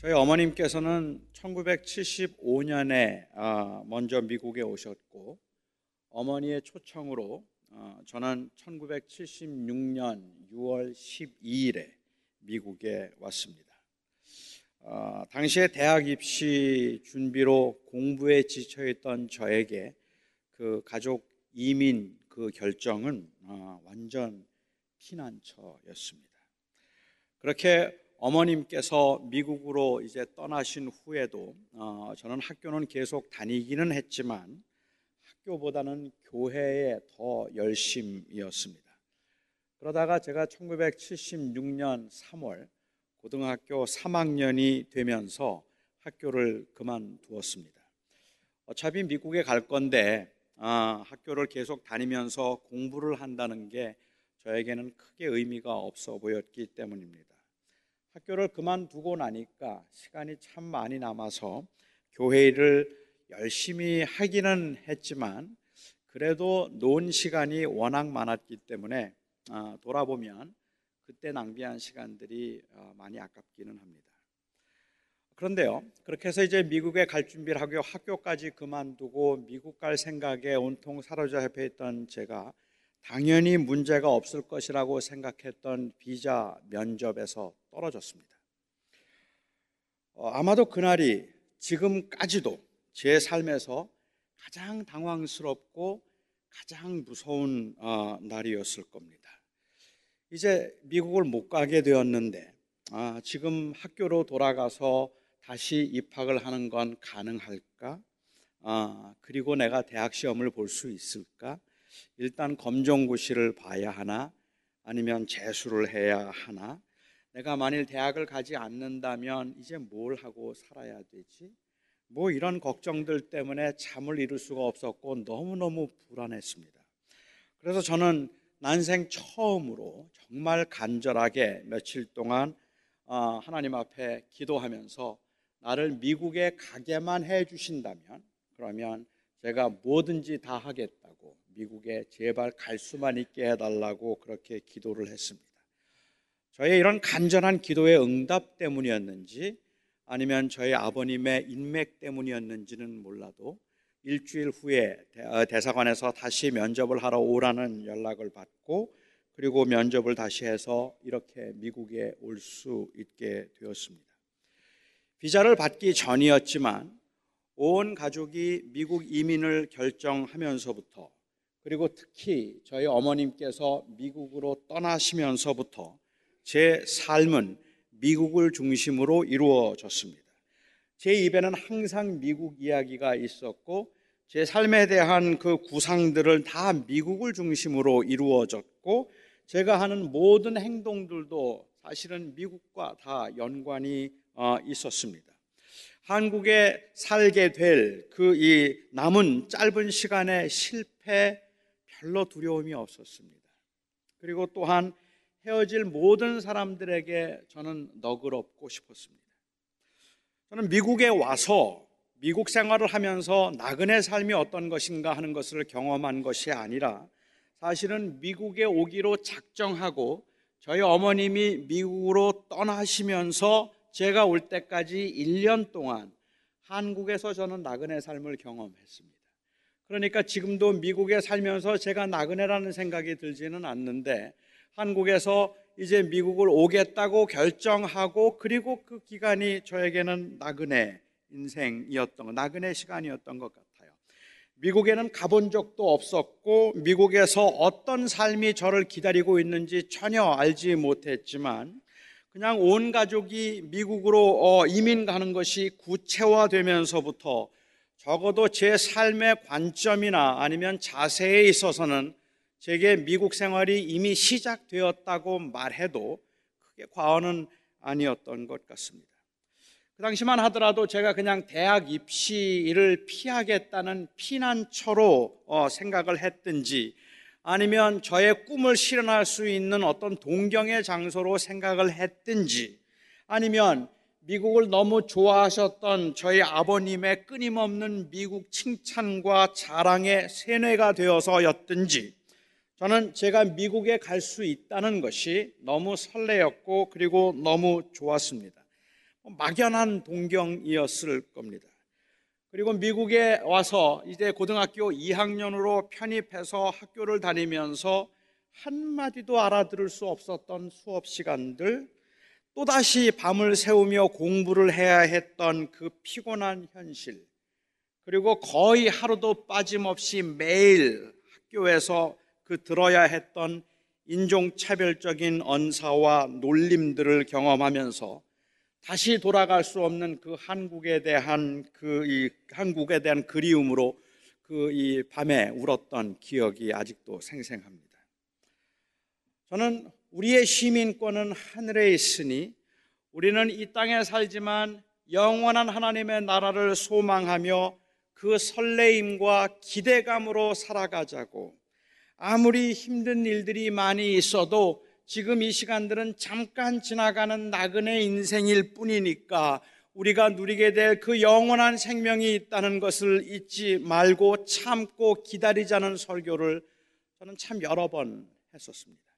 저희 어머님께서는 1975년에 아, 먼저 미국에 오셨고 어머니의 초청으로 어, 저는 1976년 6월 12일에 미국에 왔습니다. 어, 당시에 대학 입시 준비로 공부에 지쳐 있던 저에게 그 가족 이민 그 결정은 어, 완전 피난처였습니다. 그렇게 어머님께서 미국으로 이제 떠나신 후에도 어, 저는 학교는 계속 다니기는 했지만 학교보다는 교회에 더 열심이었습니다. 그러다가 제가 1976년 3월 고등학교 3학년이 되면서 학교를 그만두었습니다. 어차피 미국에 갈 건데 아, 학교를 계속 다니면서 공부를 한다는 게 저에게는 크게 의미가 없어 보였기 때문입니다. 학교를 그만두고 나니까 시간이 참 많이 남아서 교회 일을 열심히 하기는 했지만 그래도 논 시간이 워낙 많았기 때문에 아, 돌아보면 그때 낭비한 시간들이 아, 많이 아깝기는 합니다. 그런데요, 그렇게 해서 이제 미국에 갈 준비를 하고 학교까지 그만두고 미국 갈 생각에 온통 사로잡혀 있던 제가 당연히 문제가 없을 것이라고 생각했던 비자 면접에서 떨어졌습니다. 어, 아마도 그날이 지금까지도 제 삶에서 가장 당황스럽고 가장 무서운 어, 날이었을 겁니다. 이제 미국을 못 가게 되었는데 아, 지금 학교로 돌아가서 다시 입학을 하는 건 가능할까? 아, 그리고 내가 대학 시험을 볼 수 있을까? 일단 검정고시를 봐야 하나? 아니면 재수를 해야 하나? 내가 만일 대학을 가지 않는다면 이제 뭘 하고 살아야 되지? 뭐 이런 걱정들 때문에 잠을 이룰 수가 없었고 너무너무 불안했습니다. 그래서 저는 난생 처음으로 정말 간절하게 며칠 동안 어, 하나님 앞에 기도하면서 나를 미국에 가게만 해 주신다면 그러면 제가 뭐든지 다 하겠다 고 미국에 제발 갈 수만 있게 해달라고 그렇게 기도를 했습니다. 저의 이런 간절한 기도의 응답 때문이었는지 아니면 저희 아버님의 인맥 때문이었는지는 몰라도 일주일 후에 어, 대사관에서 다시 면접을 하러 오라는 연락을 받고 그리고 면접을 다시 해서 이렇게 미국에 올 수 있게 되었습니다. 비자를 받기 전이었지만 온 가족이 미국 이민을 결정하면서부터 그리고 특히 저희 어머님께서 미국으로 떠나시면서부터 제 삶은 미국을 중심으로 이루어졌습니다. 제 입에는 항상 미국 이야기가 있었고 제 삶에 대한 그 구상들을 다 미국을 중심으로 이루어졌고 제가 하는 모든 행동들도 사실은 미국과 다 연관이 어, 있었습니다. 한국에 살게 될 그 이 남은 짧은 시간의 실패 별로 두려움이 없었습니다. 그리고 또한 헤어질 모든 사람들에게 저는 너그럽고 싶었습니다. 저는 미국에 와서 미국 생활을 하면서 나그네 삶이 어떤 것인가 하는 것을 경험한 것이 아니라 사실은 미국에 오기로 작정하고 저희 어머님이 미국으로 떠나시면서 제가 올 때까지 1년 동안 한국에서 저는 나그네 삶을 경험했습니다. 그러니까 지금도 미국에 살면서 제가 나그네라는 생각이 들지는 않는데 한국에서 이제 미국을 오겠다고 결정하고 그리고 그 기간이 저에게는 나그네 인생이었던 나그네 시간이었던 것 같아요. 미국에는 가본 적도 없었고 미국에서 어떤 삶이 저를 기다리고 있는지 전혀 알지 못했지만 그냥 온 가족이 미국으로 어, 이민 가는 것이 구체화되면서부터 적어도 제 삶의 관점이나 아니면 자세에 있어서는 제게 미국 생활이 이미 시작되었다고 말해도 크게 과언은 아니었던 것 같습니다. 그 당시만 하더라도 제가 그냥 대학 입시를 피하겠다는 피난처로 어, 생각을 했든지 아니면 저의 꿈을 실현할 수 있는 어떤 동경의 장소로 생각을 했든지 아니면 미국을 너무 좋아하셨던 저희 아버님의 끊임없는 미국 칭찬과 자랑의 세뇌가 되어서였든지 저는 제가 미국에 갈 수 있다는 것이 너무 설레였고 그리고 너무 좋았습니다. 막연한 동경이었을 겁니다. 그리고 미국에 와서 이제 고등학교 2학년으로 편입해서 학교를 다니면서 한마디도 알아들을 수 없었던 수업 시간들, 또다시 밤을 새우며 공부를 해야 했던 그 피곤한 현실, 그리고 거의 하루도 빠짐없이 매일 학교에서 그 들어야 했던 인종차별적인 언사와 놀림들을 경험하면서 다시 돌아갈 수 없는 그 한국에 대한 그 이 한국에 대한 그리움으로 그 이 밤에 울었던 기억이 아직도 생생합니다. 저는 우리의 시민권은 하늘에 있으니 우리는 이 땅에 살지만 영원한 하나님의 나라를 소망하며 그 설레임과 기대감으로 살아가자고 아무리 힘든 일들이 많이 있어도 지금 이 시간들은 잠깐 지나가는 나그네 인생일 뿐이니까 우리가 누리게 될 그 영원한 생명이 있다는 것을 잊지 말고 참고 기다리자는 설교를 저는 참 여러 번 했었습니다.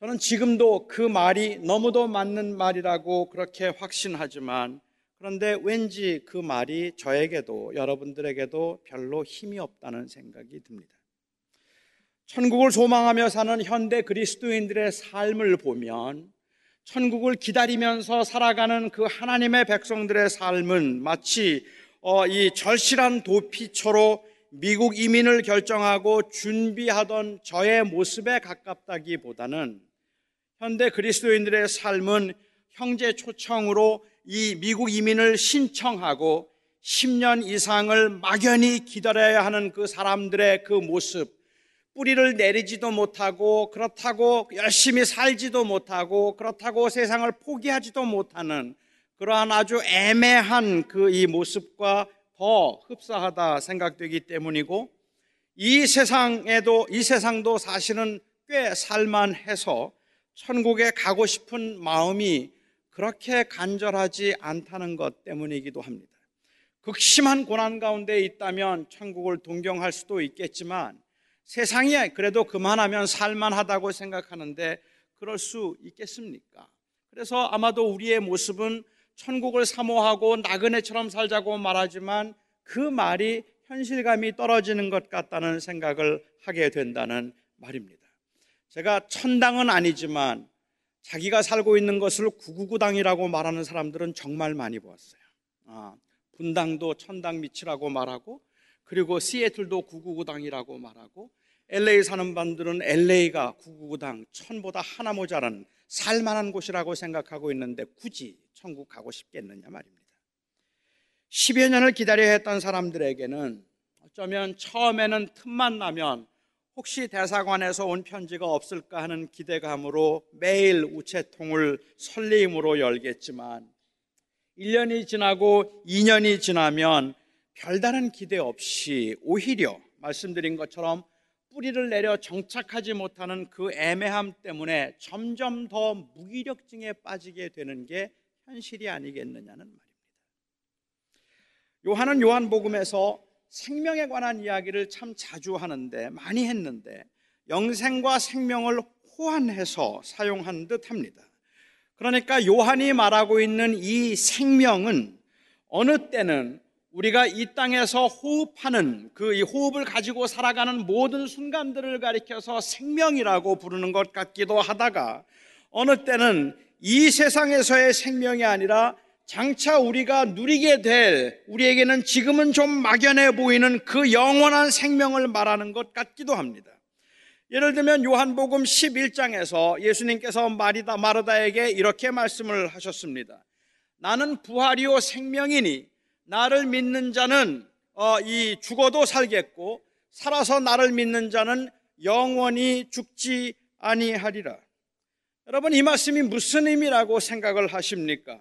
저는 지금도 그 말이 너무도 맞는 말이라고 그렇게 확신하지만 그런데 왠지 그 말이 저에게도 여러분들에게도 별로 힘이 없다는 생각이 듭니다. 천국을 소망하며 사는 현대 그리스도인들의 삶을 보면 천국을 기다리면서 살아가는 그 하나님의 백성들의 삶은 마치 어, 이 절실한 도피처로 미국 이민을 결정하고 준비하던 저의 모습에 가깝다기보다는 현대 그리스도인들의 삶은 형제 초청으로 이 미국 이민을 신청하고 10년 이상을 막연히 기다려야 하는 그 사람들의 그 모습, 뿌리를 내리지도 못하고 그렇다고 열심히 살지도 못하고 그렇다고 세상을 포기하지도 못하는 그러한 아주 애매한 그 이 모습과 더 흡사하다 생각되기 때문이고 이 세상에도 이 세상도 사실은 꽤 살만해서 천국에 가고 싶은 마음이 그렇게 간절하지 않다는 것 때문이기도 합니다. 극심한 고난 가운데 있다면 천국을 동경할 수도 있겠지만 세상이 그래도 그만하면 살만하다고 생각하는데 그럴 수 있겠습니까? 그래서 아마도 우리의 모습은 천국을 사모하고 나그네처럼 살자고 말하지만 그 말이 현실감이 떨어지는 것 같다는 생각을 하게 된다는 말입니다. 제가 천당은 아니지만 자기가 살고 있는 것을 구구구당이라고 말하는 사람들은 정말 많이 보았어요. 아, 분당도 천당 밑이라고 말하고 그리고 시애틀도 구구구당이라고 말하고 LA 사는 분들은 LA가 구구구당 천보다 하나 모자란 살만한 곳이라고 생각하고 있는데 굳이 천국 가고 싶겠느냐 말입니다. 10여 년을 기다려야 했던 사람들에게는 어쩌면 처음에는 틈만 나면 혹시 대사관에서 온 편지가 없을까 하는 기대감으로 매일 우체통을 설레임으로 열겠지만 1년이 지나고 2년이 지나면 별다른 기대 없이 오히려 말씀드린 것처럼 뿌리를 내려 정착하지 못하는 그 애매함 때문에 점점 더 무기력증에 빠지게 되는 게 현실이 아니겠느냐는 말입니다. 요한은 요한복음에서 생명에 관한 이야기를 참 자주 하는데 많이 했는데 영생과 생명을 호환해서 사용한 듯 합니다. 그러니까 요한이 말하고 있는 이 생명은 어느 때는 우리가 이 땅에서 호흡하는 그 이 호흡을 가지고 살아가는 모든 순간들을 가리켜서 생명이라고 부르는 것 같기도 하다가 어느 때는 이 세상에서의 생명이 아니라 장차 우리가 누리게 될 우리에게는 지금은 좀 막연해 보이는 그 영원한 생명을 말하는 것 같기도 합니다. 예를 들면 요한복음 11장에서 예수님께서 마리다 마르다에게 이렇게 말씀을 하셨습니다. 나는 부활이요 생명이니 나를 믿는 자는 어, 이 죽어도 살겠고 살아서 나를 믿는 자는 영원히 죽지 아니하리라. 여러분 이 말씀이 무슨 의미라고 생각을 하십니까?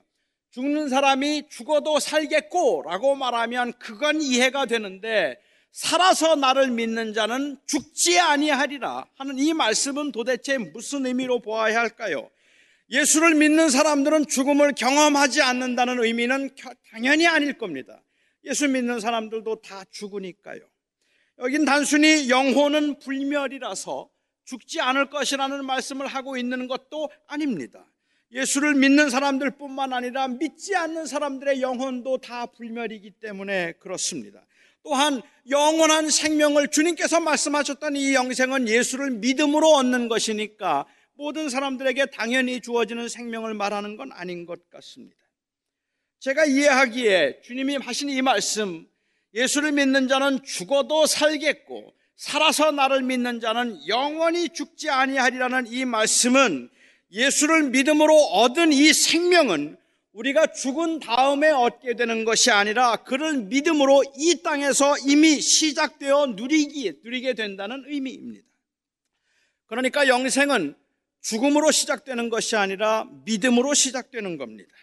죽는 사람이 죽어도 살겠고 라고 말하면 그건 이해가 되는데 살아서 나를 믿는 자는 죽지 아니하리라 하는 이 말씀은 도대체 무슨 의미로 보아야 할까요? 예수를 믿는 사람들은 죽음을 경험하지 않는다는 의미는 당연히 아닐 겁니다. 예수 믿는 사람들도 다 죽으니까요. 여긴 단순히 영혼은 불멸이라서 죽지 않을 것이라는 말씀을 하고 있는 것도 아닙니다. 예수를 믿는 사람들뿐만 아니라 믿지 않는 사람들의 영혼도 다 불멸이기 때문에 그렇습니다. 또한 영원한 생명을 주님께서 말씀하셨던 이 영생은 예수를 믿음으로 얻는 것이니까 모든 사람들에게 당연히 주어지는 생명을 말하는 건 아닌 것 같습니다. 제가 이해하기에 주님이 하신 이 말씀, 예수를 믿는 자는 죽어도 살겠고 살아서 나를 믿는 자는 영원히 죽지 아니하리라는 이 말씀은 예수를 믿음으로 얻은 이 생명은 우리가 죽은 다음에 얻게 되는 것이 아니라 그를 믿음으로 이 땅에서 이미 시작되어 누리기, 누리게 된다는 의미입니다. 그러니까 영생은 죽음으로 시작되는 것이 아니라 믿음으로 시작되는 겁니다.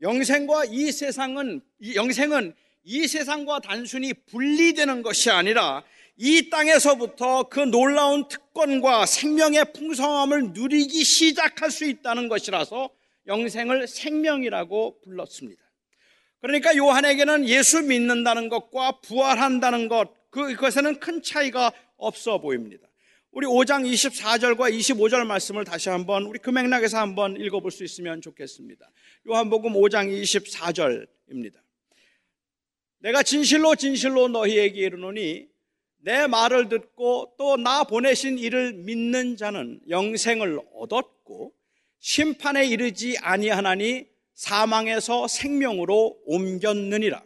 영생과 이 세상은, 영생은 이 세상과 단순히 분리되는 것이 아니라 이 땅에서부터 그 놀라운 특권과 생명의 풍성함을 누리기 시작할 수 있다는 것이라서 영생을 생명이라고 불렀습니다. 그러니까 요한에게는 예수 믿는다는 것과 부활한다는 것, 그, 그것에는 큰 차이가 없어 보입니다. 우리 5장 24절과 25절 말씀을 다시 한번 우리 그 맥락에서 한번 읽어볼 수 있으면 좋겠습니다. 요한복음 5장 24절입니다. 내가 진실로 진실로 너희에게 이르노니 내 말을 듣고 또 나 보내신 이를 믿는 자는 영생을 얻었고 심판에 이르지 아니하나니 사망에서 생명으로 옮겼느니라.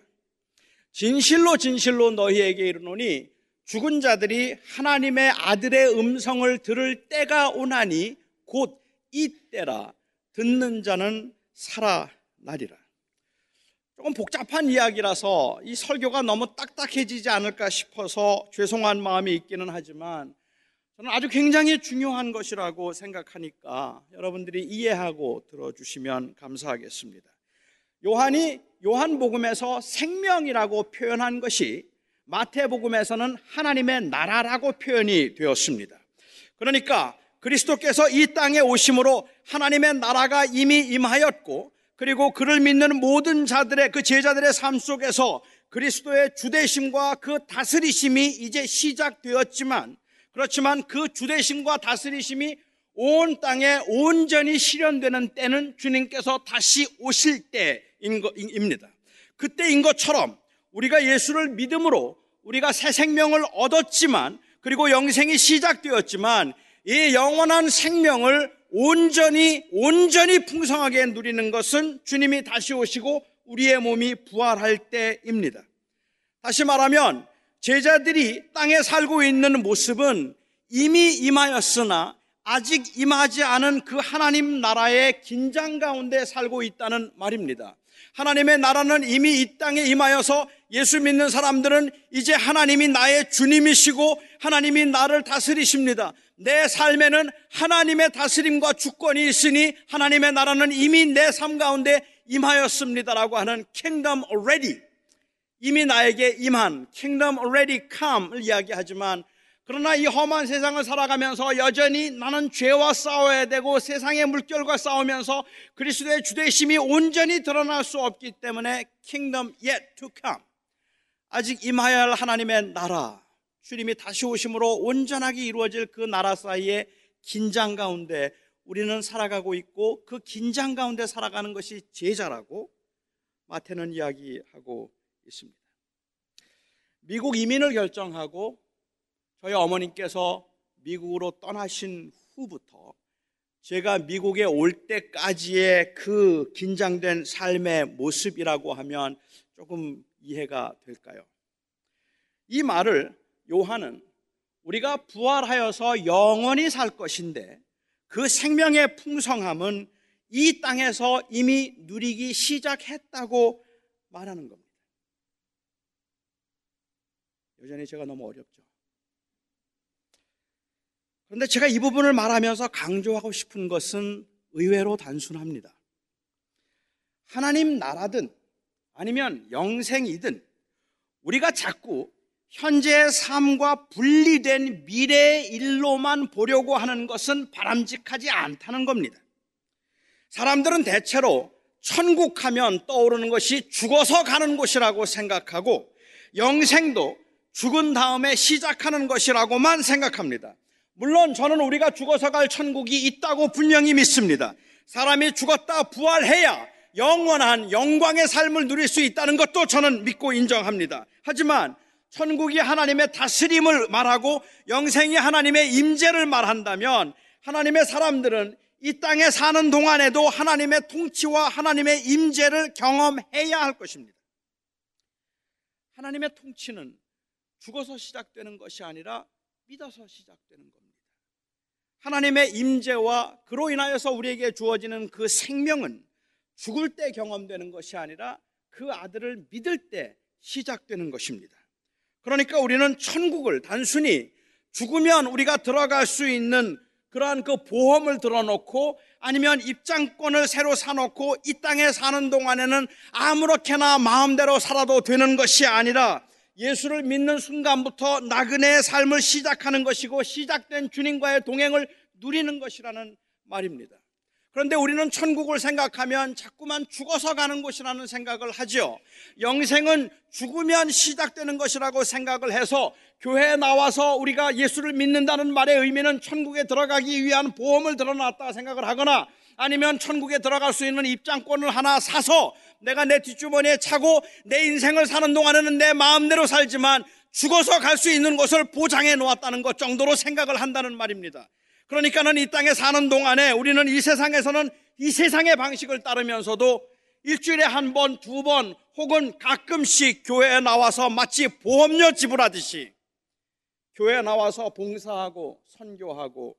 진실로 진실로 너희에게 이르노니 죽은 자들이 하나님의 아들의 음성을 들을 때가 오나니 곧 이때라 듣는 자는 살아나리라. 조금 복잡한 이야기라서 이 설교가 너무 딱딱해지지 않을까 싶어서 죄송한 마음이 있기는 하지만 저는 아주 굉장히 중요한 것이라고 생각하니까 여러분들이 이해하고 들어주시면 감사하겠습니다. 요한이 요한복음에서 생명이라고 표현한 것이 마태복음에서는 하나님의 나라라고 표현이 되었습니다. 그러니까 그리스도께서 이 땅에 오심으로 하나님의 나라가 이미 임하였고 그리고 그를 믿는 모든 자들의 그 제자들의 삶 속에서 그리스도의 주대심과 그 다스리심이 이제 시작되었지만 그렇지만 그 주대심과 다스리심이 온 땅에 온전히 실현되는 때는 주님께서 다시 오실 때입니다. 그때인 것처럼 우리가 예수를 믿음으로 우리가 새 생명을 얻었지만 그리고 영생이 시작되었지만 이 영원한 생명을 온전히 온전히 풍성하게 누리는 것은 주님이 다시 오시고 우리의 몸이 부활할 때입니다. 다시 말하면 제자들이 땅에 살고 있는 모습은 이미 임하였으나 아직 임하지 않은 그 하나님 나라의 긴장 가운데 살고 있다는 말입니다. 하나님의 나라는 이미 이 땅에 임하여서 예수 믿는 사람들은 이제 하나님이 나의 주님이시고 하나님이 나를 다스리십니다. 내 삶에는 하나님의 다스림과 주권이 있으니 하나님의 나라는 이미 내 삶 가운데 임하였습니다라고 하는 kingdom already. 이미 나에게 임한 kingdom already come을 이야기하지만 그러나 이 험한 세상을 살아가면서 여전히 나는 죄와 싸워야 되고 세상의 물결과 싸우면서 그리스도의 주대심이 온전히 드러날 수 없기 때문에 kingdom yet to come. 아직 임하여야 할 하나님의 나라 주님이 다시 오심으로 온전하게 이루어질 그 나라 사이에 긴장 가운데 우리는 살아가고 있고 그 긴장 가운데 살아가는 것이 제자라고 마태는 이야기하고 있습니다. 미국 이민을 결정하고 저희 어머님께서 미국으로 떠나신 후부터 제가 미국에 올 때까지의 그 긴장된 삶의 모습이라고 하면 조금 이해가 될까요? 이 말을 요한은 우리가 부활하여서 영원히 살 것인데 그 생명의 풍성함은 이 땅에서 이미 누리기 시작했다고 말하는 겁니다. 여전히 제가 너무 어렵죠. 그런데 제가 이 부분을 말하면서 강조하고 싶은 것은 의외로 단순합니다. 하나님 나라든 아니면 영생이든 우리가 자꾸 현재의 삶과 분리된 미래의 일로만 보려고 하는 것은 바람직하지 않다는 겁니다. 사람들은 대체로 천국 하면 떠오르는 것이 죽어서 가는 곳이라고 생각하고 영생도 죽은 다음에 시작하는 것이라고만 생각합니다. 물론 저는 우리가 죽어서 갈 천국이 있다고 분명히 믿습니다. 사람이 죽었다 부활해야 영원한 영광의 삶을 누릴 수 있다는 것도 저는 믿고 인정합니다. 하지만 천국이 하나님의 다스림을 말하고 영생이 하나님의 임재를 말한다면 하나님의 사람들은 이 땅에 사는 동안에도 하나님의 통치와 하나님의 임재를 경험해야 할 것입니다. 하나님의 통치는 죽어서 시작되는 것이 아니라 믿어서 시작되는 겁니다. 하나님의 임재와 그로 인하여서 우리에게 주어지는 그 생명은 죽을 때 경험되는 것이 아니라 그 아들을 믿을 때 시작되는 것입니다. 그러니까 우리는 천국을 단순히 죽으면 우리가 들어갈 수 있는 그러한 그 보험을 들어놓고 아니면 입장권을 새로 사놓고 이 땅에 사는 동안에는 아무렇게나 마음대로 살아도 되는 것이 아니라 예수를 믿는 순간부터 나그네의 삶을 시작하는 것이고 시작된 주님과의 동행을 누리는 것이라는 말입니다. 그런데 우리는 천국을 생각하면 자꾸만 죽어서 가는 곳이라는 생각을 하죠. 영생은 죽으면 시작되는 것이라고 생각을 해서 교회에 나와서 우리가 예수를 믿는다는 말의 의미는 천국에 들어가기 위한 보험을 들어놨다 생각을 하거나 아니면 천국에 들어갈 수 있는 입장권을 하나 사서 내가 내 뒷주머니에 차고 내 인생을 사는 동안에는 내 마음대로 살지만 죽어서 갈 수 있는 곳을 보장해 놓았다는 것 정도로 생각을 한다는 말입니다. 그러니까는 이 땅에 사는 동안에 우리는 이 세상에서는 이 세상의 방식을 따르면서도 일주일에 한 번, 두 번, 혹은 가끔씩 교회에 나와서 마치 보험료 지불하듯이 교회에 나와서 봉사하고 선교하고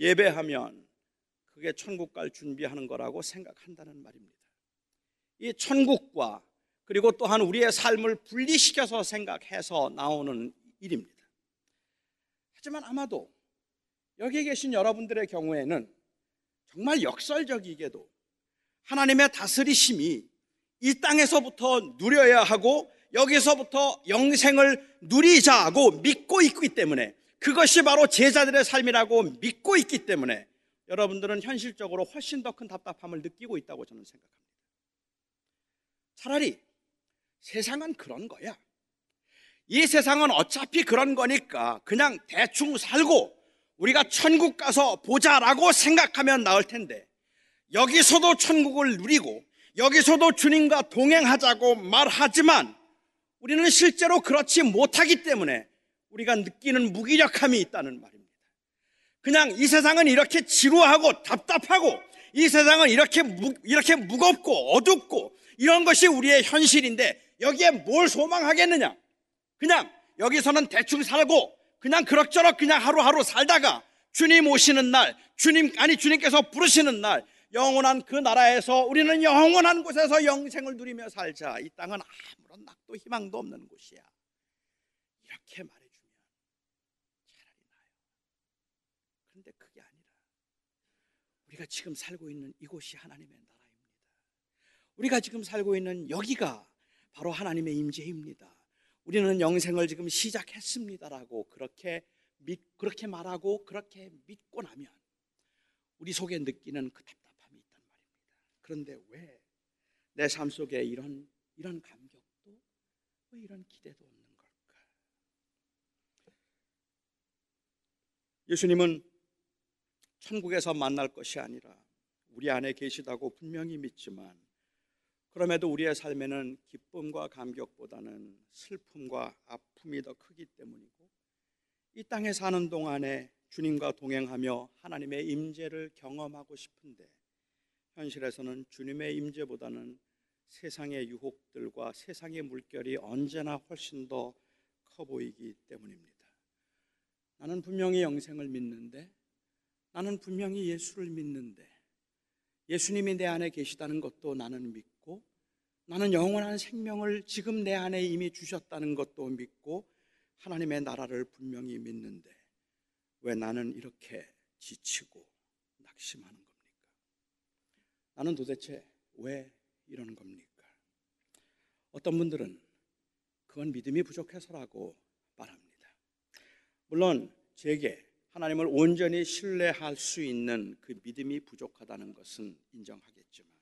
예배하면 그게 천국 갈 준비하는 거라고 생각한다는 말입니다. 이 천국과 그리고 또한 우리의 삶을 분리시켜서 생각해서 나오는 일입니다. 하지만 아마도 여기 계신 여러분들의 경우에는 정말 역설적이게도 하나님의 다스리심이 이 땅에서부터 누려야 하고 여기서부터 영생을 누리자고 믿고 있기 때문에 그것이 바로 제자들의 삶이라고 믿고 있기 때문에 여러분들은 현실적으로 훨씬 더 큰 답답함을 느끼고 있다고 저는 생각합니다. 차라리 세상은 그런 거야. 이 세상은 어차피 그런 거니까 그냥 대충 살고 우리가 천국 가서 보자라고 생각하면 나을 텐데 여기서도 천국을 누리고 여기서도 주님과 동행하자고 말하지만 우리는 실제로 그렇지 못하기 때문에 우리가 느끼는 무기력함이 있다는 말입니다. 그냥 이 세상은 이렇게 지루하고 답답하고 이 세상은 이렇게 무, 이렇게 무겁고 어둡고 이런 것이 우리의 현실인데 여기에 뭘 소망하겠느냐? 그냥 여기서는 대충 살고 그냥 그럭저럭 그냥 하루하루 살다가 주님 오시는 날, 주님 아니 주님께서 부르시는 날 영원한 그 나라에서 우리는 영원한 곳에서 영생을 누리며 살자. 이 땅은 아무런 낙도 희망도 없는 곳이야. 이렇게 말해주면 차라리 나요. 그런데 그게 아니라 우리가 지금 살고 있는 이곳이 하나님의 나라입니다. 우리가 지금 살고 있는 여기가 바로 하나님의 임재입니다. 우리는 영생을 지금 시작했습니다라고 그렇게 믿, 그렇게 말하고 그렇게 믿고 나면 우리 속에 느끼는 그 답답함이 있단 말입니다. 그런데 왜 내 삶 속에 이런 이런 감격도 왜 이런 기대도 없는 걸까? 예수님은 천국에서 만날 것이 아니라 우리 안에 계시다고 분명히 믿지만 그럼에도 우리의 삶에는 기쁨과 감격보다는 슬픔과 아픔이 더 크기 때문이고 이 땅에 사는 동안에 주님과 동행하며 하나님의 임재를 경험하고 싶은데 현실에서는 주님의 임재보다는 세상의 유혹들과 세상의 물결이 언제나 훨씬 더 커 보이기 때문입니다. 나는 분명히 영생을 믿는데 나는 분명히 예수를 믿는데 예수님이 내 안에 계시다는 것도 나는 믿고 나는 영원한 생명을 지금 내 안에 이미 주셨다는 것도 믿고 하나님의 나라를 분명히 믿는데 왜 나는 이렇게 지치고 낙심하는 겁니까? 나는 도대체 왜 이러는 겁니까? 어떤 분들은 그건 믿음이 부족해서라고 말합니다. 물론 제게 하나님을 온전히 신뢰할 수 있는 그 믿음이 부족하다는 것은 인정하겠지만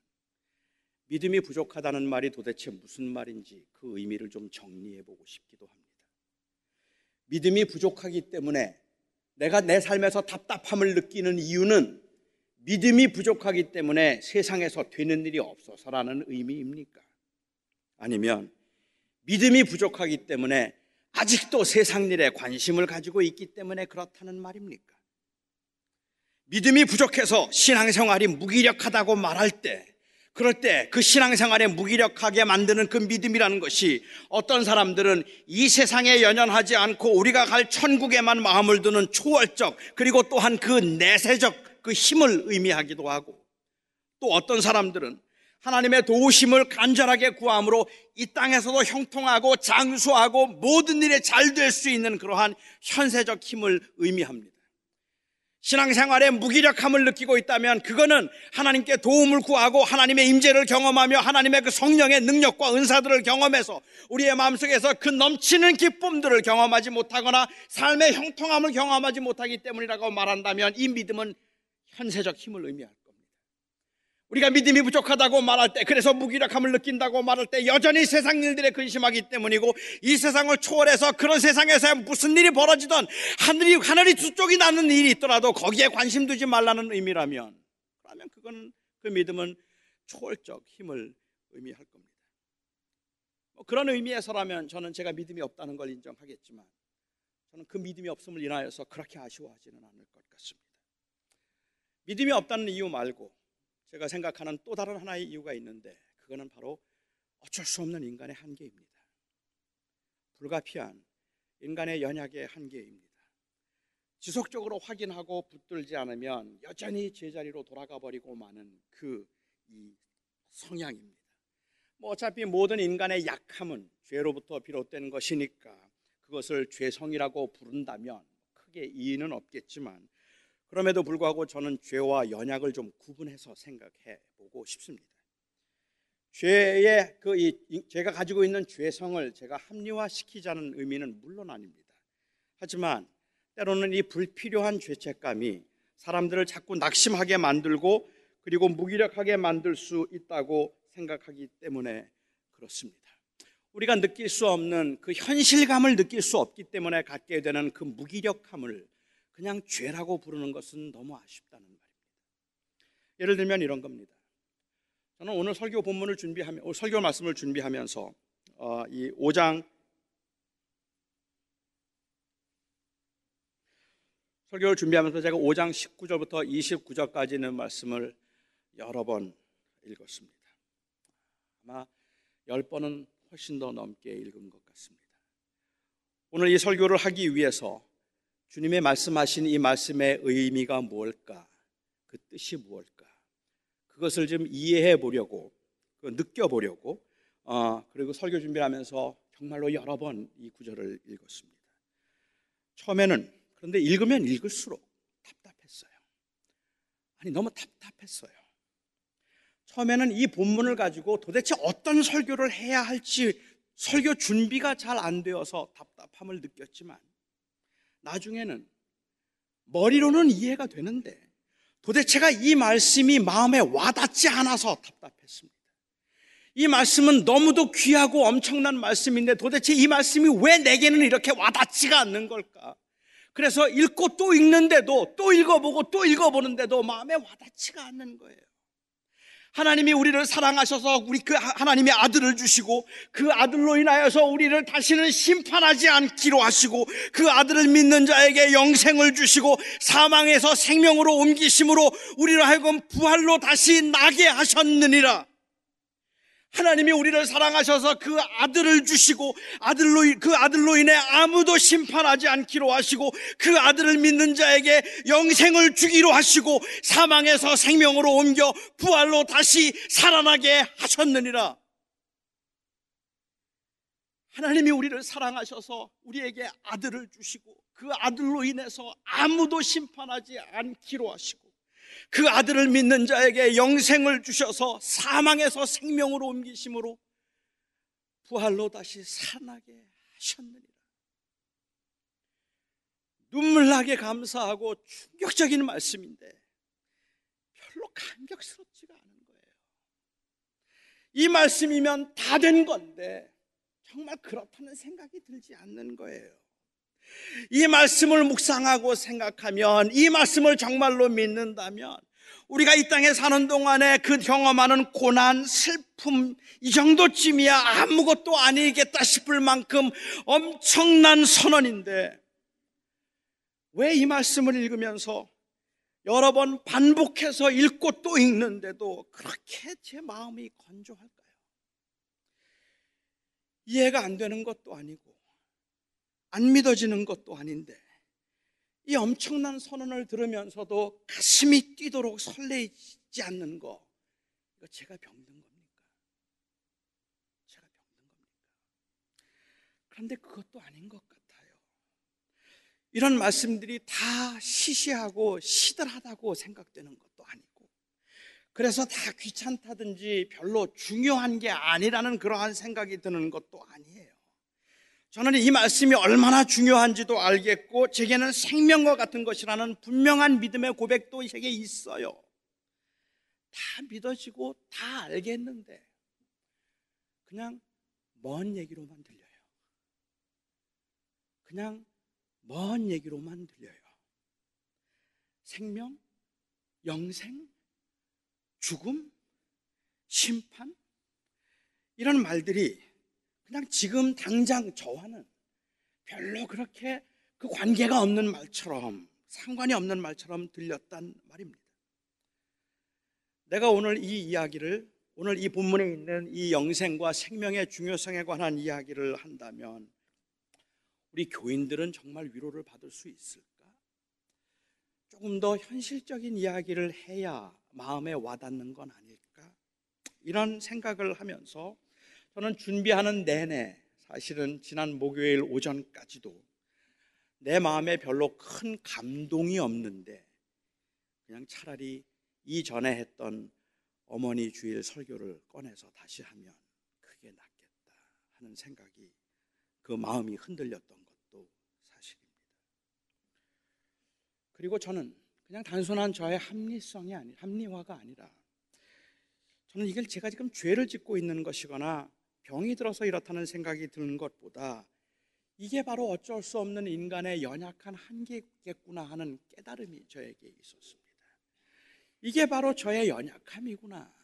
믿음이 부족하다는 말이 도대체 무슨 말인지 그 의미를 좀 정리해 보고 싶기도 합니다. 믿음이 부족하기 때문에 내가 내 삶에서 답답함을 느끼는 이유는 믿음이 부족하기 때문에 세상에서 되는 일이 없어서라는 의미입니까? 아니면 믿음이 부족하기 때문에 아직도 세상 일에 관심을 가지고 있기 때문에 그렇다는 말입니까? 믿음이 부족해서 신앙생활이 무기력하다고 말할 때, 그럴 때 그 신앙생활에 무기력하게 만드는 그 믿음이라는 것이 어떤 사람들은 이 세상에 연연하지 않고 우리가 갈 천국에만 마음을 두는 초월적 그리고 또한 그 내세적 그 힘을 의미하기도 하고 또 어떤 사람들은 하나님의 도우심을 간절하게 구함으로 이 땅에서도 형통하고 장수하고 모든 일에 잘 될 수 있는 그러한 현세적 힘을 의미합니다. 신앙생활에 무기력함을 느끼고 있다면 그거는 하나님께 도움을 구하고 하나님의 임재를 경험하며 하나님의 그 성령의 능력과 은사들을 경험해서 우리의 마음속에서 그 넘치는 기쁨들을 경험하지 못하거나 삶의 형통함을 경험하지 못하기 때문이라고 말한다면 이 믿음은 현세적 힘을 의미할 겁니다. 우리가 믿음이 부족하다고 말할 때, 그래서 무기력함을 느낀다고 말할 때, 여전히 세상 일들에 근심하기 때문이고, 이 세상을 초월해서 그런 세상에서 무슨 일이 벌어지던 하늘이, 하늘이 두 쪽이 나는 일이 있더라도 거기에 관심 두지 말라는 의미라면, 그러면 그건, 그 믿음은 초월적 힘을 의미할 겁니다. 뭐 그런 의미에서라면 저는 제가 믿음이 없다는 걸 인정하겠지만, 저는 그 믿음이 없음을 인하여서 그렇게 아쉬워하지는 않을 것 같습니다. 믿음이 없다는 이유 말고, 제가 생각하는 또 다른 하나의 이유가 있는데 그거는 바로 어쩔 수 없는 인간의 한계입니다. 불가피한 인간의 연약의 한계입니다. 지속적으로 확인하고 붙들지 않으면 여전히 제자리로 돌아가 버리고 마는 그 이 성향입니다. 뭐 어차피 모든 인간의 약함은 죄로부터 비롯된 것이니까 그것을 죄성이라고 부른다면 크게 이의는 없겠지만 그럼에도 불구하고 저는 죄와 연약을 좀 구분해서 생각해 보고 싶습니다. 죄의 그 이, 제가 가지고 있는 죄성을 제가 합리화시키자는 의미는 물론 아닙니다. 하지만 때로는 이 불필요한 죄책감이 사람들을 자꾸 낙심하게 만들고 그리고 무기력하게 만들 수 있다고 생각하기 때문에 그렇습니다. 우리가 느낄 수 없는 그 현실감을 느낄 수 없기 때문에 갖게 되는 그 무기력함을 그냥 죄라고 부르는 것은 너무 아쉽다는 말입니다. 예를 들면 이런 겁니다. 저는 오늘 설교 본문을 준비하며 설교 말씀을 준비하면서 어, 이 5장 설교를 준비하면서 제가 5장 19절부터 29절까지 있는 말씀을 여러 번 읽었습니다. 아마 10번은 훨씬 더 넘게 읽은 것 같습니다. 오늘 이 설교를 하기 위해서 주님의 말씀하신 이 말씀의 의미가 무엇일까? 그 뜻이 무엇일까? 그것을 좀 이해해 보려고, 느껴 보려고, 어, 그리고 설교 준비를 하면서 정말로 여러 번 이 구절을 읽었습니다. 처음에는 그런데 읽으면 읽을수록 답답했어요. 아니, 너무 답답했어요. 처음에는 이 본문을 가지고 도대체 어떤 설교를 해야 할지 설교 준비가 잘 안 되어서 답답함을 느꼈지만 나중에는 머리로는 이해가 되는데 도대체가 이 말씀이 마음에 와닿지 않아서 답답했습니다. 이 말씀은 너무도 귀하고 엄청난 말씀인데 도대체 이 말씀이 왜 내게는 이렇게 와닿지가 않는 걸까? 그래서 읽고 또 읽는데도 또 읽어보고 또 읽어보는데도 마음에 와닿지가 않는 거예요. 하나님이 우리를 사랑하셔서 우리 그 하나님의 아들을 주시고 그 아들로 인하여서 우리를 다시는 심판하지 않기로 하시고 그 아들을 믿는 자에게 영생을 주시고 사망에서 생명으로 옮기심으로 우리를 하여금 부활로 다시 나게 하셨느니라. 하나님이 우리를 사랑하셔서 그 아들을 주시고 아들로 그 아들로 인해 아무도 심판하지 않기로 하시고 그 아들을 믿는 자에게 영생을 주기로 하시고 사망에서 생명으로 옮겨 부활로 다시 살아나게 하셨느니라. 하나님이 우리를 사랑하셔서 우리에게 아들을 주시고 그 아들로 인해서 아무도 심판하지 않기로 하시고 그 아들을 믿는 자에게 영생을 주셔서 사망에서 생명으로 옮기심으로 부활로 다시 살아나게 하셨느니라. 눈물나게 감사하고 충격적인 말씀인데 별로 감격스럽지가 않은 거예요. 이 말씀이면 다 된 건데 정말 그렇다는 생각이 들지 않는 거예요. 이 말씀을 묵상하고 생각하면 이 말씀을 정말로 믿는다면 우리가 이 땅에 사는 동안에 그 경험하는 고난, 슬픔, 이 정도쯤이야 아무것도 아니겠다 싶을 만큼 엄청난 선언인데, 왜 이 말씀을 읽으면서 여러 번 반복해서 읽고 또 읽는데도 그렇게 제 마음이 건조할까요? 이해가 안 되는 것도 아니고, 안 믿어지는 것도 아닌데, 이 엄청난 선언을 들으면서도 가슴이 뛰도록 설레지 않는 거, 이거 제가 병든 겁니까? 제가 병든 겁니까? 그런데 그것도 아닌 것 같아요. 이런 말씀들이 다 시시하고 시들하다고 생각되는 것도 아니고, 그래서 다 귀찮다든지 별로 중요한 게 아니라는 그러한 생각이 드는 것도 아니에요. 저는 이 말씀이 얼마나 중요한지도 알겠고 제게는 생명과 같은 것이라는 분명한 믿음의 고백도 제게 있어요. 다 믿어지고 다 알겠는데 그냥 먼 얘기로만 들려요. 그냥 먼 얘기로만 들려요. 생명, 영생, 죽음, 심판 이런 말들이 그냥 지금 당장 저와는 별로 그렇게 그 관계가 없는 말처럼 상관이 없는 말처럼 들렸단 말입니다. 내가 오늘 이 이야기를 오늘 이 본문에 있는 이 영생과 생명의 중요성에 관한 이야기를 한다면 우리 교인들은 정말 위로를 받을 수 있을까? 조금 더 현실적인 이야기를 해야 마음에 와닿는 건 아닐까? 이런 생각을 하면서 저는 준비하는 내내 사실은 지난 목요일 오전까지도 내 마음에 별로 큰 감동이 없는데 그냥 차라리 이전에 했던 어머니 주일 설교를 꺼내서 다시 하면 그게 낫겠다 하는 생각이 그 마음이 흔들렸던 것도 사실입니다. 그리고 저는 그냥 단순한 저의 합리성이 아니 합리화가 아니라 저는 이걸 제가 지금 죄를 짓고 있는 것이거나 병이 들어서 이렇다는 생각이 드는 것보다 이게 바로 어쩔 수 없는 인간의 연약한 한계겠구나 하는 깨달음이 저에게 있었습니다. 이게 바로 저의 연약함이구나.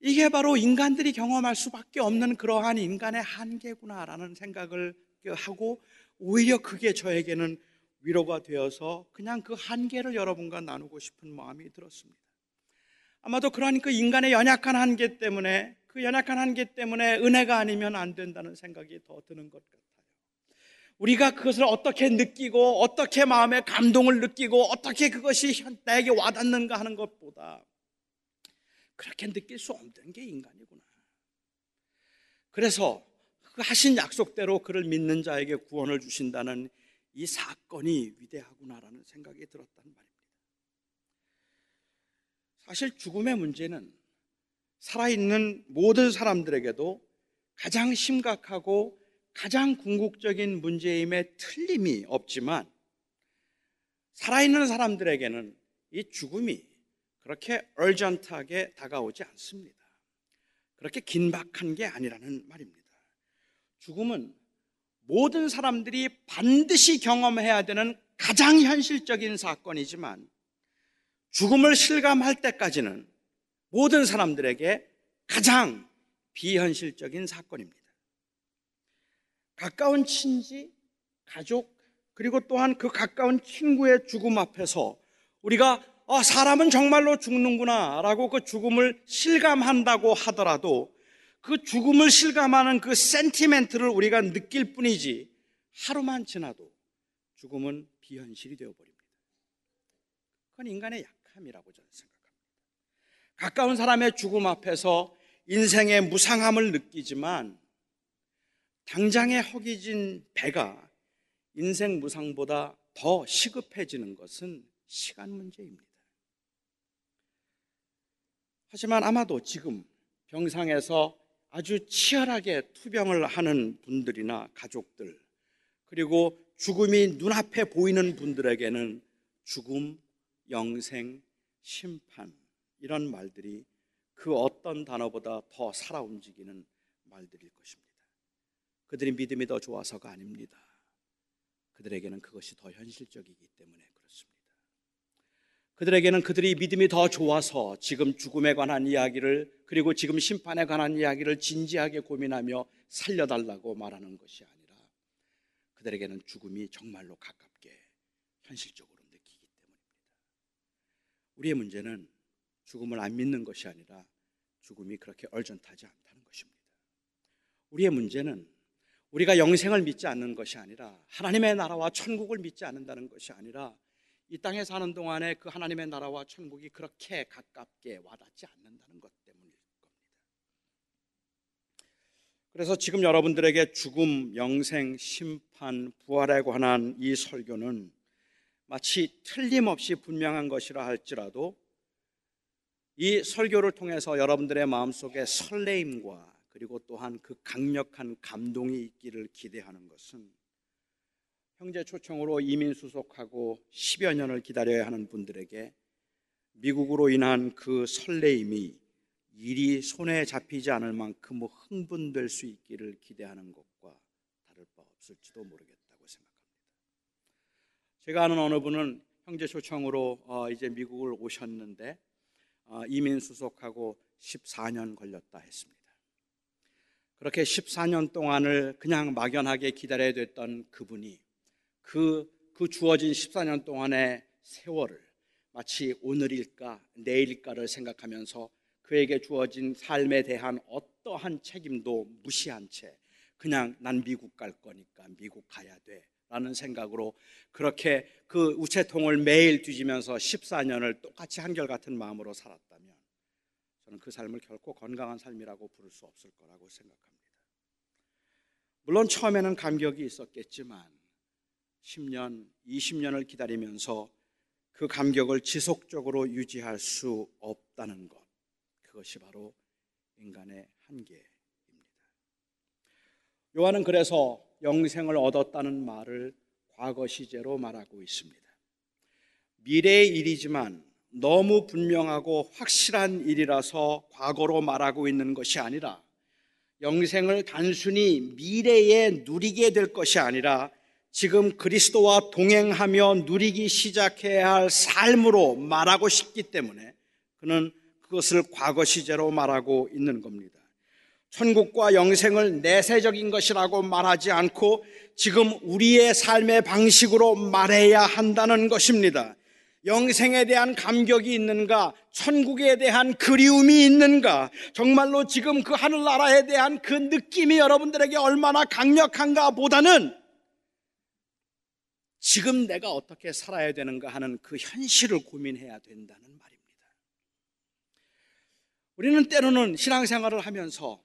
이게 바로 인간들이 경험할 수밖에 없는 그러한 인간의 한계구나라는 생각을 하고 오히려 그게 저에게는 위로가 되어서 그냥 그 한계를 여러분과 나누고 싶은 마음이 들었습니다. 아마도 그러한 그 인간의 연약한 한계 때문에 그 연약한 한계 때문에 은혜가 아니면 안 된다는 생각이 더 드는 것 같아요. 우리가 그것을 어떻게 느끼고 어떻게 마음의 감동을 느끼고 어떻게 그것이 나에게 와닿는가 하는 것보다 그렇게 느낄 수 없는 게 인간이구나. 그래서 그 하신 약속대로 그를 믿는 자에게 구원을 주신다는 이 사건이 위대하구나라는 생각이 들었단 말입니다. 사실 죽음의 문제는 살아있는 모든 사람들에게도 가장 심각하고 가장 궁극적인 문제임에 틀림이 없지만 살아있는 사람들에게는 이 죽음이 그렇게 얼전트하게 다가오지 않습니다. 그렇게 긴박한 게 아니라는 말입니다. 죽음은 모든 사람들이 반드시 경험해야 되는 가장 현실적인 사건이지만 죽음을 실감할 때까지는 모든 사람들에게 가장 비현실적인 사건입니다. 가까운 친지, 가족, 그리고 또한 그 가까운 친구의 죽음 앞에서 우리가 아, 사람은 정말로 죽는구나 라고 그 죽음을 실감한다고 하더라도 그 죽음을 실감하는 그 센티멘트를 우리가 느낄 뿐이지 하루만 지나도 죽음은 비현실이 되어버립니다. 그건 인간의 약함이라고 저는 생각합니다. 가까운 사람의 죽음 앞에서 인생의 무상함을 느끼지만 당장에 허기진 배가 인생 무상보다 더 시급해지는 것은 시간 문제입니다. 하지만 아마도 지금 병상에서 아주 치열하게 투병을 하는 분들이나 가족들, 그리고 죽음이 눈앞에 보이는 분들에게는 죽음, 영생, 심판, 이런 말들이 그 어떤 단어보다 더 살아 움직이는 말들일 것입니다. 그들이 믿음이 더 좋아서가 아닙니다. 그들에게는 그것이 더 현실적이기 때문에 그렇습니다. 그들에게는 그들이 믿음이 더 좋아서 지금 죽음에 관한 이야기를 그리고 지금 심판에 관한 이야기를 진지하게 고민하며 살려달라고 말하는 것이 아니라 그들에게는 죽음이 정말로 가깝게 현실적으로 느끼기 때문입니다. 우리의 문제는 죽음을 안 믿는 것이 아니라 죽음이 그렇게 얼전하지 않다는 것입니다. 우리의 문제는 우리가 영생을 믿지 않는 것이 아니라 하나님의 나라와 천국을 믿지 않는다는 것이 아니라 이 땅에 사는 동안에 그 하나님의 나라와 천국이 그렇게 가깝게 와닿지 않는다는 것 때문일 겁니다. 그래서 지금 여러분들에게 죽음, 영생, 심판, 부활에 관한 이 설교는 마치 틀림없이 분명한 것이라 할지라도 이 설교를 통해서 여러분들의 마음속에 설레임과 그리고 또한 그 강력한 감동이 있기를 기대하는 것은 형제 초청으로 이민 수속하고 10여 년을 기다려야 하는 분들에게 미국으로 인한 그 설레임이 일이 손에 잡히지 않을 만큼 흥분될 수 있기를 기대하는 것과 다를 바 없을지도 모르겠다고 생각합니다. 제가 아는 어느 분은 형제 초청으로 어, 이제 미국을 오셨는데 어, 이민 수속하고 14년 걸렸다 했습니다. 그렇게 14년 동안을 그냥 막연하게 기다려야 됐던 그분이 그, 그 주어진 14년 동안의 세월을 마치 오늘일까 내일일까를 생각하면서 그에게 주어진 삶에 대한 어떠한 책임도 무시한 채 그냥 난 미국 갈 거니까 미국 가야 돼 라는 생각으로 그렇게 그 우체통을 매일 뒤지면서 14년을 똑같이 한결같은 마음으로 살았다면 저는 그 삶을 결코 건강한 삶이라고 부를 수 없을 거라고 생각합니다. 물론 처음에는 감격이 있었겠지만 10년, 20년을 기다리면서 그 감격을 지속적으로 유지할 수 없다는 것. 그것이 바로 인간의 한계입니다. 요한은 그래서 영생을 얻었다는 말을 과거 시제로 말하고 있습니다. 미래의 일이지만 너무 분명하고 확실한 일이라서 과거로 말하고 있는 것이 아니라 영생을 단순히 미래에 누리게 될 것이 아니라 지금 그리스도와 동행하며 누리기 시작해야 할 삶으로 말하고 싶기 때문에 그는 그것을 과거 시제로 말하고 있는 겁니다. 천국과 영생을 내세적인 것이라고 말하지 않고 지금 우리의 삶의 방식으로 말해야 한다는 것입니다. 영생에 대한 감격이 있는가? 천국에 대한 그리움이 있는가? 정말로 지금 그 하늘나라에 대한 그 느낌이 여러분들에게 얼마나 강력한가 보다는 지금 내가 어떻게 살아야 되는가 하는 그 현실을 고민해야 된다는 말입니다. 우리는 때로는 신앙생활을 하면서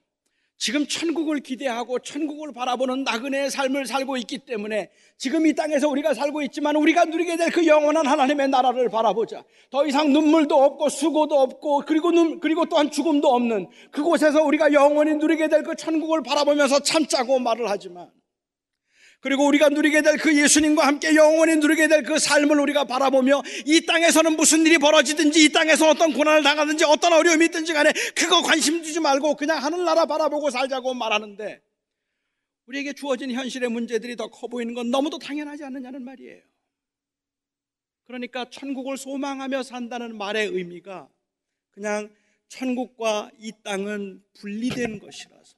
지금 천국을 기대하고 천국을 바라보는 나그네의 삶을 살고 있기 때문에 지금 이 땅에서 우리가 살고 있지만 우리가 누리게 될 그 영원한 하나님의 나라를 바라보자. 더 이상 눈물도 없고 수고도 없고 그리고 눈, 그리고 또한 죽음도 없는 그곳에서 우리가 영원히 누리게 될 그 천국을 바라보면서 참자고 말을 하지만 그리고 우리가 누리게 될 그 예수님과 함께 영원히 누리게 될 그 삶을 우리가 바라보며 이 땅에서는 무슨 일이 벌어지든지 이 땅에서 어떤 고난을 당하든지 어떤 어려움이 있든지 간에 그거 관심 두지 말고 그냥 하늘나라 바라보고 살자고 말하는데 우리에게 주어진 현실의 문제들이 더 커 보이는 건 너무도 당연하지 않느냐는 말이에요. 그러니까 천국을 소망하며 산다는 말의 의미가 그냥 천국과 이 땅은 분리된 것이라서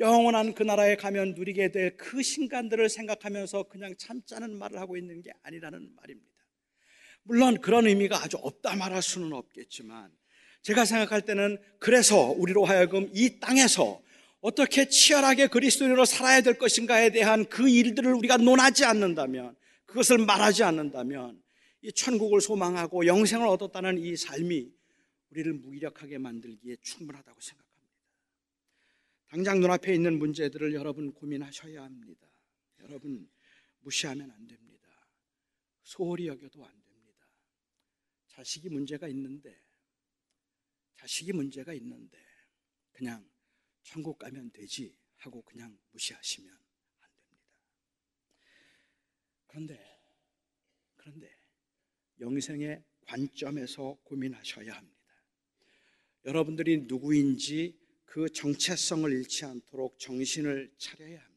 영원한 그 나라에 가면 누리게 될 그 신간들을 생각하면서 그냥 참자는 말을 하고 있는 게 아니라는 말입니다. 물론 그런 의미가 아주 없다 말할 수는 없겠지만 제가 생각할 때는 그래서 우리로 하여금 이 땅에서 어떻게 치열하게 그리스도인으로 살아야 될 것인가에 대한 그 일들을 우리가 논하지 않는다면 그것을 말하지 않는다면 이 천국을 소망하고 영생을 얻었다는 이 삶이 우리를 무기력하게 만들기에 충분하다고 생각합니다. 당장 눈앞에 있는 문제들을 여러분 고민하셔야 합니다. 여러분 무시하면 안 됩니다. 소홀히 여겨도 안 됩니다. 자식이 문제가 있는데 자식이 문제가 있는데 그냥 천국 가면 되지 하고 그냥 무시하시면 안 됩니다. 그런데 그런데 영생의 관점에서 고민하셔야 합니다. 여러분들이 누구인지 그 정체성을 잃지 않도록 정신을 차려야 합니다.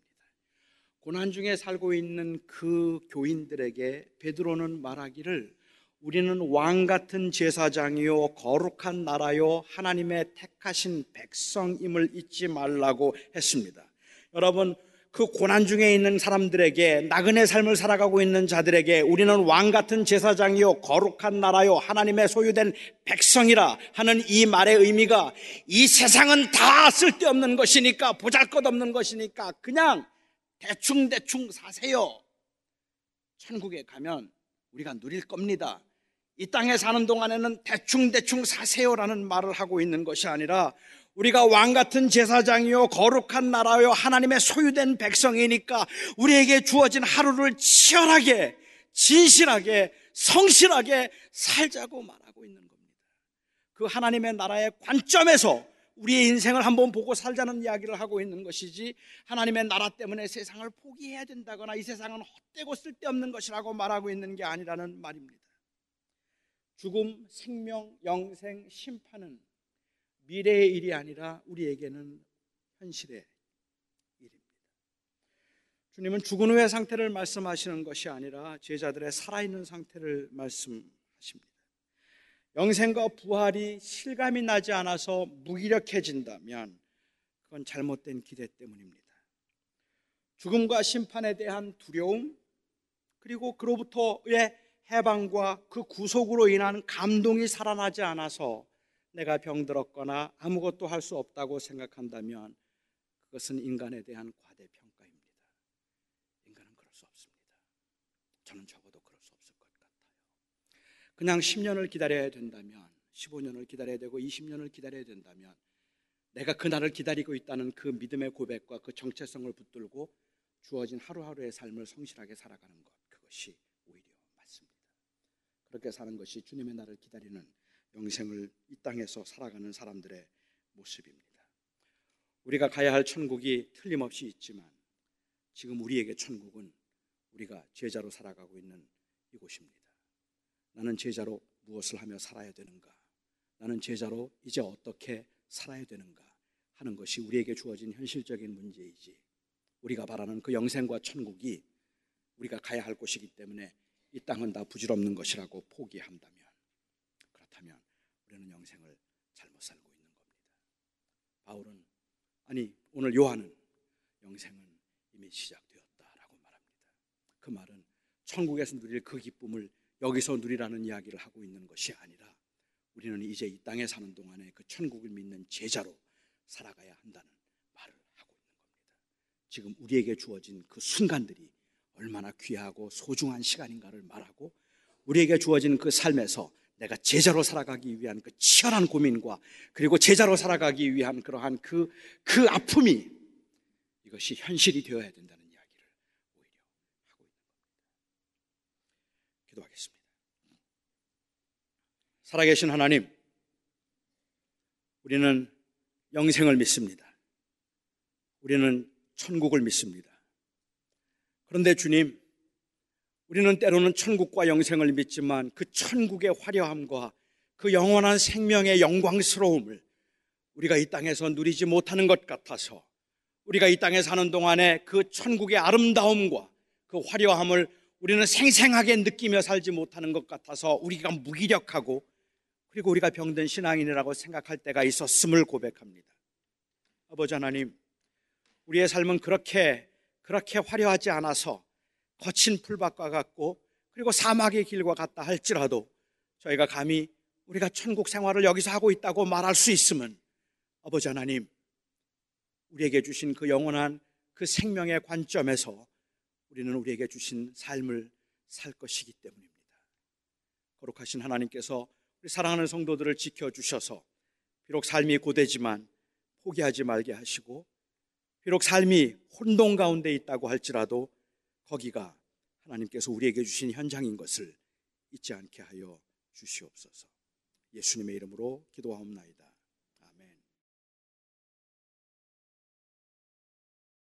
고난 중에 살고 있는 그 교인들에게 베드로는 말하기를 우리는 왕 같은 제사장이요 거룩한 나라요 하나님의 택하신 백성임을 잊지 말라고 했습니다. 여러분 그 고난 중에 있는 사람들에게 나그네 삶을 살아가고 있는 자들에게 우리는 왕 같은 제사장이요 거룩한 나라요 하나님의 소유된 백성이라 하는 이 말의 의미가 이 세상은 다 쓸데없는 것이니까 보잘것없는 것이니까 그냥 대충 대충 사세요. 천국에 가면 우리가 누릴 겁니다. 이 땅에 사는 동안에는 대충대충 사세요라는 말을 하고 있는 것이 아니라 우리가 왕 같은 제사장이요 거룩한 나라요 하나님의 소유된 백성이니까 우리에게 주어진 하루를 치열하게 진실하게 성실하게 살자고 말하고 있는 겁니다. 그 하나님의 나라의 관점에서 우리의 인생을 한번 보고 살자는 이야기를 하고 있는 것이지 하나님의 나라 때문에 세상을 포기해야 된다거나 이 세상은 헛되고 쓸데없는 것이라고 말하고 있는 게 아니라는 말입니다. 죽음, 생명, 영생, 심판은 미래의 일이 아니라 우리에게는 현실의 일입니다. 주님은 죽은 후의 상태를 말씀하시는 것이 아니라 제자들의 살아있는 상태를 말씀하십니다. 영생과 부활이 실감이 나지 않아서 무기력해진다면 그건 잘못된 기대 때문입니다. 죽음과 심판에 대한 두려움, 그리고 그로부터의 해방과 그 구속으로 인한 감동이 살아나지 않아서 내가 병들었거나 아무것도 할 수 없다고 생각한다면 그것은 인간에 대한 과대평가입니다. 인간은 그럴 수 없습니다. 저는 적어도 그럴 수 없을 것 같아요. 그냥 10년을 기다려야 된다면, 15년을 기다려야 되고 20년을 기다려야 된다면 내가 그날을 기다리고 있다는 그 믿음의 고백과 그 정체성을 붙들고 주어진 하루하루의 삶을 성실하게 살아가는 것 그것이 오히려 맞습니다. 그렇게 사는 것이 주님의 날을 기다리는 영생을 이 땅에서 살아가는 사람들의 모습입니다. 우리가 가야 할 천국이 틀림없이 있지만 지금 우리에게 천국은 우리가 제자로 살아가고 있는 이곳입니다. 나는 제자로 무엇을 하며 살아야 되는가? 나는 제자로 이제 어떻게 살아야 되는가? 하는 것이 우리에게 주어진 현실적인 문제이지. 우리가 바라는 그 영생과 천국이 우리가 가야 할 곳이기 때문에 이 땅은 다 부질없는 것이라고 포기한다면 우리는 영생을 잘못 살고 있는 겁니다. 바울은 아니 오늘 요한은 영생은 이미 시작되었다라고 말합니다. 그 말은 천국에서 누릴 그 기쁨을 여기서 누리라는 이야기를 하고 있는 것이 아니라 우리는 이제 이 땅에 사는 동안에 그 천국을 믿는 제자로 살아가야 한다는 말을 하고 있는 겁니다. 지금 우리에게 주어진 그 순간들이 얼마나 귀하고 소중한 시간인가를 말하고 우리에게 주어진 그 삶에서 내가 제자로 살아가기 위한 그 치열한 고민과 그리고 제자로 살아가기 위한 그러한 그, 그 아픔이 이것이 현실이 되어야 된다는 이야기를 오히려 하고 있는 겁니다. 기도하겠습니다. 살아계신 하나님, 우리는 영생을 믿습니다. 우리는 천국을 믿습니다. 그런데 주님, 우리는 때로는 천국과 영생을 믿지만 그 천국의 화려함과 그 영원한 생명의 영광스러움을 우리가 이 땅에서 누리지 못하는 것 같아서 우리가 이 땅에 사는 동안에 그 천국의 아름다움과 그 화려함을 우리는 생생하게 느끼며 살지 못하는 것 같아서 우리가 무기력하고 그리고 우리가 병든 신앙인이라고 생각할 때가 있었음을 고백합니다. 아버지 하나님, 우리의 삶은 그렇게 그렇게 화려하지 않아서 거친 풀밭과 같고 그리고 사막의 길과 같다 할지라도 저희가 감히 우리가 천국 생활을 여기서 하고 있다고 말할 수 있으면 아버지 하나님 우리에게 주신 그 영원한 그 생명의 관점에서 우리는 우리에게 주신 삶을 살 것이기 때문입니다. 거룩하신 하나님께서 우리 사랑하는 성도들을 지켜 주셔서 비록 삶이 고되지만 포기하지 말게 하시고 비록 삶이 혼동 가운데 있다고 할지라도 거기가 하나님께서 우리에게 주신 현장인 것을 잊지 않게 하여 주시옵소서. 예수님의 이름으로 기도하옵나이다.